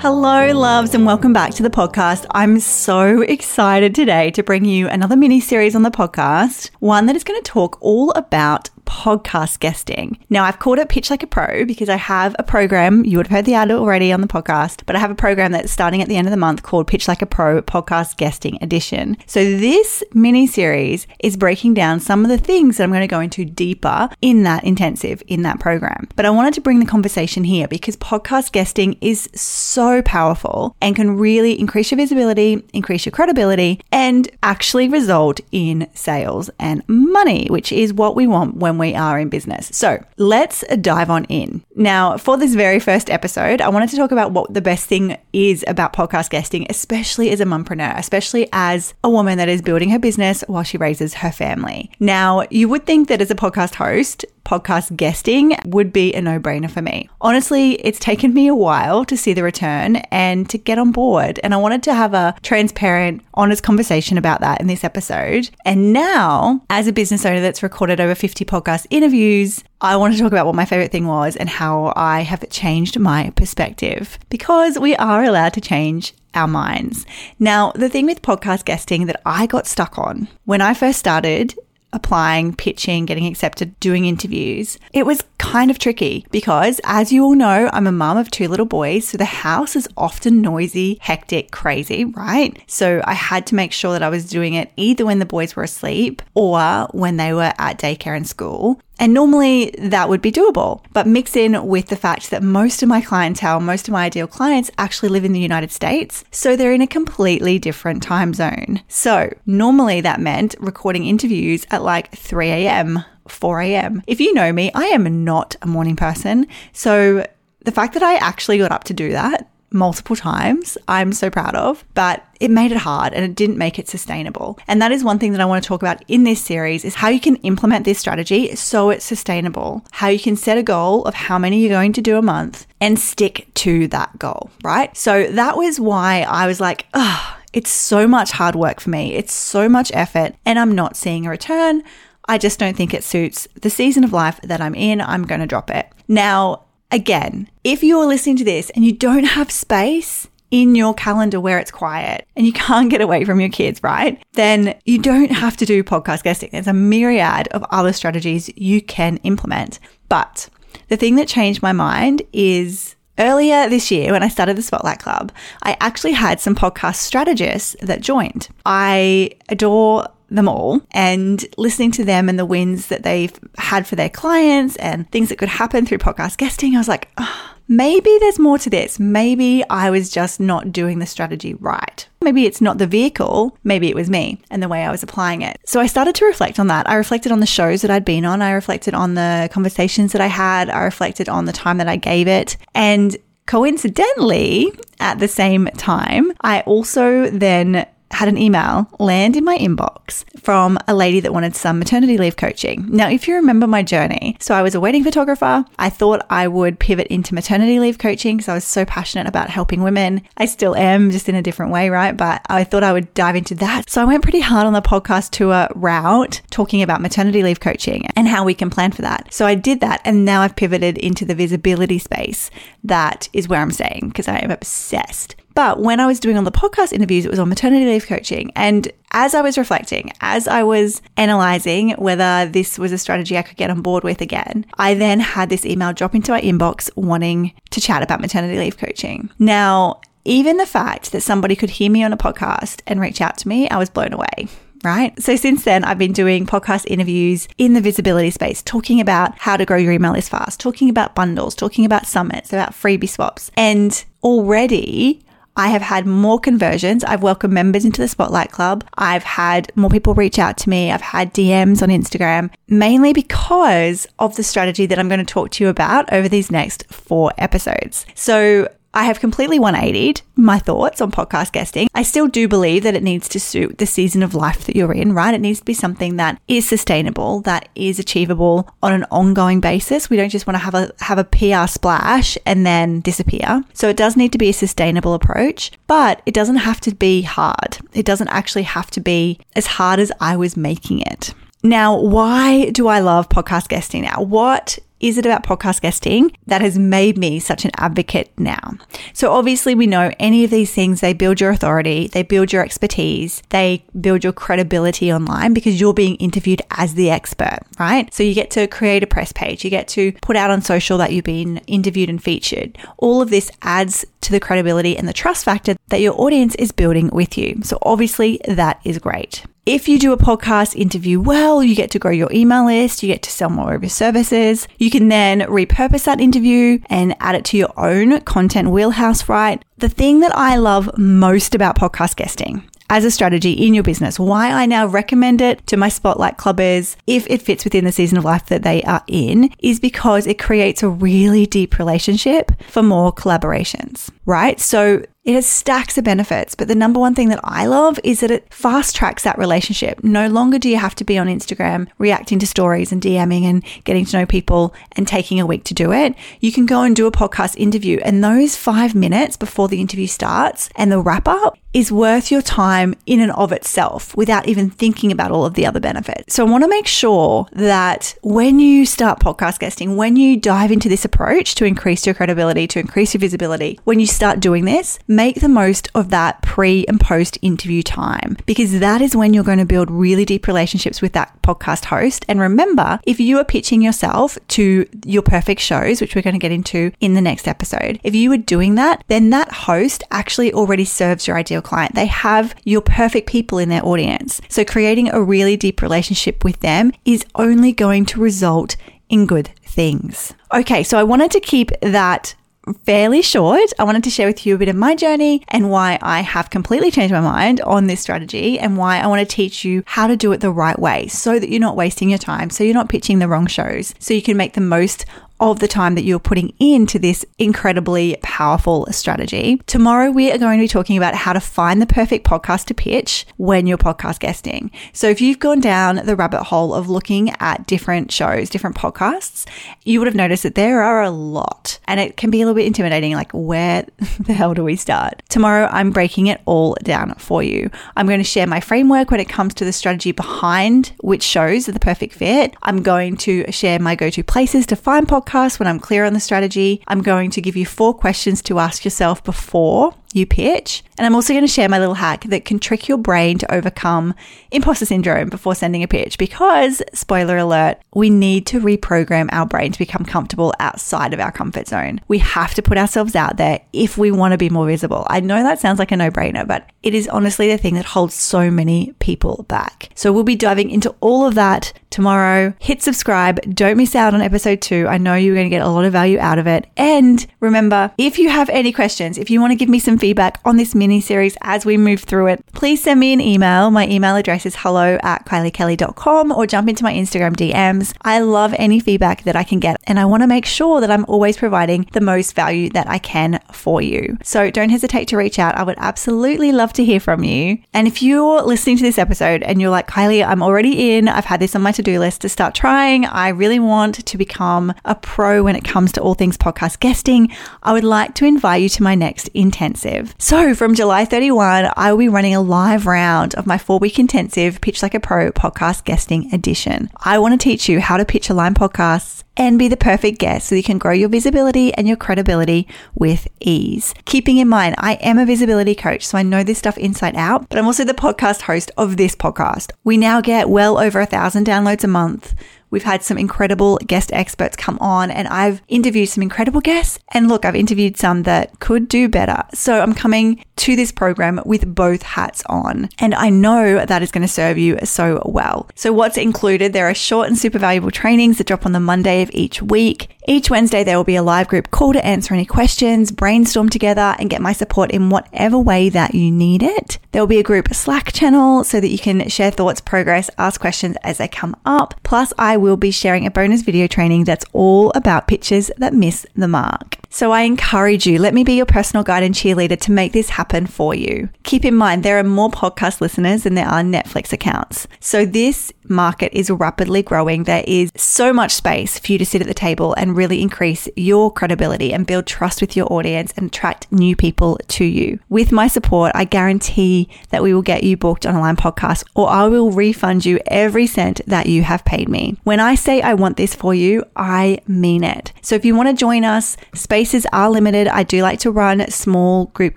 Hello, loves, and welcome back to the podcast. I'm so excited today to bring you another mini series on the podcast, one that is going to talk all about podcast guesting. Now, I've called it Pitch Like a Pro because I have a program. You would have heard the ad already on the podcast, but I have a program that's starting at the end of the month called Pitch Like a Pro Podcast Guesting Edition. So, this mini series is breaking down some of the things that I'm going to go into deeper in that intensive, in that program. But I wanted to bring the conversation here because podcast guesting is so powerful and can really increase your visibility, increase your credibility, and actually result in sales and money, which is what we want when we are in business. So let's dive on in. Now, for this very first episode, I wanted to talk about what the best thing is about podcast guesting, especially as a mompreneur, especially as a woman that is building her business while she raises her family. Now, you would think that as a podcast host, podcast guesting would be a no brainer for me. Honestly, it's taken me a while to see the return and to get on board. And I wanted to have a transparent, honest conversation about that in this episode. And now, as a business owner that's recorded over 50 podcast interviews, I want to talk about what my favorite thing was and how I have changed my perspective because we are allowed to change our minds. Now, the thing with podcast guesting that I got stuck on when I first started applying, pitching, getting accepted, doing interviews, it was kind of tricky because, as you all know, I'm a mum of two little boys, so the house is often noisy, hectic, crazy, right? So I had to make sure that I was doing it either when the boys were asleep or when they were at daycare and school. And normally that would be doable, but mix in with the fact that most of my clientele, most of my ideal clients actually live in the United States. So they're in a completely different time zone. So normally that meant recording interviews at like 3 a.m. 4 a.m. If you know me, I am not a morning person. So the fact that I actually got up to do that multiple times, I'm so proud of, but it made it hard and it didn't make it sustainable. And that is one thing that I want to talk about in this series is how you can implement this strategy so it's sustainable. How you can set a goal of how many you're going to do a month and stick to that goal, right? So that was why I was like, oh, it's so much hard work for me. It's so much effort and I'm not seeing a return. I just don't think it suits the season of life that I'm in. I'm going to drop it. Now, again, if you're listening to this and you don't have space in your calendar where it's quiet and you can't get away from your kids, right? Then you don't have to do podcast guesting. There's a myriad of other strategies you can implement. But the thing that changed my mind is Earlier this year, when I started the Spotlight Club, I actually had some podcast strategists that joined. I adore them all and listening to them and the wins that they've had for their clients and things that could happen through podcast guesting, I was like, oh, maybe there's more to this. Maybe I was just not doing the strategy right. Maybe it's not the vehicle, maybe it was me and the way I was applying it. So I started to reflect on that. I reflected on the shows that I'd been on, I reflected on the conversations that I had, I reflected on the time that I gave it. And coincidentally, at the same time, I also then had an email land in my inbox from a lady that wanted some maternity leave coaching. Now, if you remember my journey, so I was a wedding photographer. I thought I would pivot into maternity leave coaching because I was so passionate about helping women. I still am, just in a different way, right? But I thought I would dive into that. So I went pretty hard on the podcast tour route, talking about maternity leave coaching and how we can plan for that. So I did that. And now I've pivoted into the visibility space. That is where I'm staying because I am obsessed but when I was doing all the podcast interviews, it was on maternity leave coaching. And as I was reflecting, as I was analyzing whether this was a strategy I could get on board with again, I then had this email drop into my inbox wanting to chat about maternity leave coaching. Now, even the fact that somebody could hear me on a podcast and reach out to me, I was blown away right? So since then, I've been doing podcast interviews in the visibility space, talking about how to grow your email list fast, talking about bundles, talking about summits, about freebie swaps. And already I have had more conversions. I've welcomed members into the Spotlight Club. I've had more people reach out to me. I've had DMs on Instagram, mainly because of the strategy that I'm going to talk to you about over these next four episodes. So I have completely 180'd my thoughts on podcast guesting. I still do believe that it needs to suit the season of life that you're in, right? It needs to be something that is sustainable, that is achievable on an ongoing basis. We don't just want to have a have a PR splash and then disappear. So it does need to be a sustainable approach, but it doesn't have to be hard. It doesn't actually have to be as hard as I was making it. Now, why do I love podcast guesting now? What is it about podcast guesting that has made me such an advocate now? So obviously we know any of these things, they build your authority, they build your expertise, they build your credibility online because you're being interviewed as the expert, right? So you get to create a press page, you get to put out on social that you've been interviewed and featured. All of this adds to the credibility and the trust factor that your audience is building with you. So obviously that is great. If you do a podcast interview well, you get to grow your email list, you get to sell more of your services. You can then repurpose that interview and add it to your own content wheelhouse, right? The thing that I love most about podcast guesting as a strategy in your business. Why I now recommend it to my spotlight clubbers if it fits within the season of life that they are in is because it creates a really deep relationship for more collaborations, right? So it has stacks of benefits, but the number one thing that I love is that it fast tracks that relationship. No longer do you have to be on Instagram reacting to stories and DMing and getting to know people and taking a week to do it. You can go and do a podcast interview, and those five minutes before the interview starts and the wrap up is worth your time in and of itself without even thinking about all of the other benefits. So I want to make sure that when you start podcast guesting, when you dive into this approach to increase your credibility, to increase your visibility, when you start doing this, make the most of that pre and post interview time because that is when you're going to build really deep relationships with that podcast host. And remember, if you are pitching yourself to your perfect shows, which we're going to get into in the next episode, if you are doing that, then that host actually already serves your ideal client. They have your perfect people in their audience. So creating a really deep relationship with them is only going to result in good things. Okay, so I wanted to keep that fairly short. I wanted to share with you a bit of my journey and why I have completely changed my mind on this strategy and why I want to teach you how to do it the right way so that you're not wasting your time, so you're not pitching the wrong shows, so you can make the most of the time that you're putting into this incredibly powerful strategy. Tomorrow, we are going to be talking about how to find the perfect podcast to pitch when you're podcast guesting. So, if you've gone down the rabbit hole of looking at different shows, different podcasts, you would have noticed that there are a lot and it can be a little bit intimidating. Like, where the hell do we start? Tomorrow, I'm breaking it all down for you. I'm going to share my framework when it comes to the strategy behind which shows are the perfect fit. I'm going to share my go to places to find podcasts podcast, when I'm clear on the strategy, I'm going to give you four questions to ask yourself before you pitch. And I'm also going to share my little hack that can trick your brain to overcome imposter syndrome before sending a pitch because, spoiler alert, we need to reprogram our brain to become comfortable outside of our comfort zone. We have to put ourselves out there if we want to be more visible. I know that sounds like a no brainer, but it is honestly the thing that holds so many people back. So we'll be diving into all of that tomorrow. Hit subscribe. Don't miss out on episode two. I know you're going to get a lot of value out of it. And remember, if you have any questions, if you want to give me some feedback on this mini series as we move through it, please send me an email. My email address is hello at kyliekelly.com or jump into my Instagram DMs. I love any feedback that I can get and I want to make sure that I'm always providing the most value that I can for you. So don't hesitate to reach out. I would absolutely love to hear from you. And if you're listening to this episode and you're like, Kylie, I'm already in, I've had this on my to do list to start trying, I really want to become a pro when it comes to all things podcast guesting, I would like to invite you to my next intensive intensive. So from July 31, I will be running a live round of my four week intensive Pitch Like a Pro podcast guesting edition. I want to teach you how to pitch Align podcasts and be the perfect guest so you can grow your visibility and your credibility with ease. Keeping in mind, I am a visibility coach, so I know this stuff inside out, but I'm also the podcast host of this podcast. We now get well over a thousand downloads a month. We've had some incredible guest experts come on, and I've interviewed some incredible guests. And look, I've interviewed some that could do better. So I'm coming to this program with both hats on, and I know that is going to serve you so well. So, what's included? There are short and super valuable trainings that drop on the Monday of each week. Each Wednesday, there will be a live group call to answer any questions, brainstorm together, and get my support in whatever way that you need it. There will be a group Slack channel so that you can share thoughts, progress, ask questions as they come up. Plus, I will be sharing a bonus video training that's all about pitches that miss the mark. So I encourage you, let me be your personal guide and cheerleader to make this happen for you. Keep in mind, there are more podcast listeners than there are Netflix accounts. So this market is rapidly growing. There is so much space for you to sit at the table and really increase your credibility and build trust with your audience and attract new people to you. With my support, I guarantee that we will get you booked on a Align podcast or I will refund you every cent that you have paid me. When I say I want this for you, I mean it. So if you want to join us, spaces are limited. I do like to run small group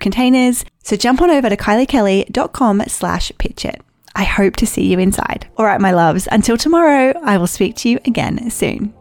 containers. So jump on over to kyliekelly.com slash pitch it. I hope to see you inside. All right, my loves, until tomorrow, I will speak to you again soon.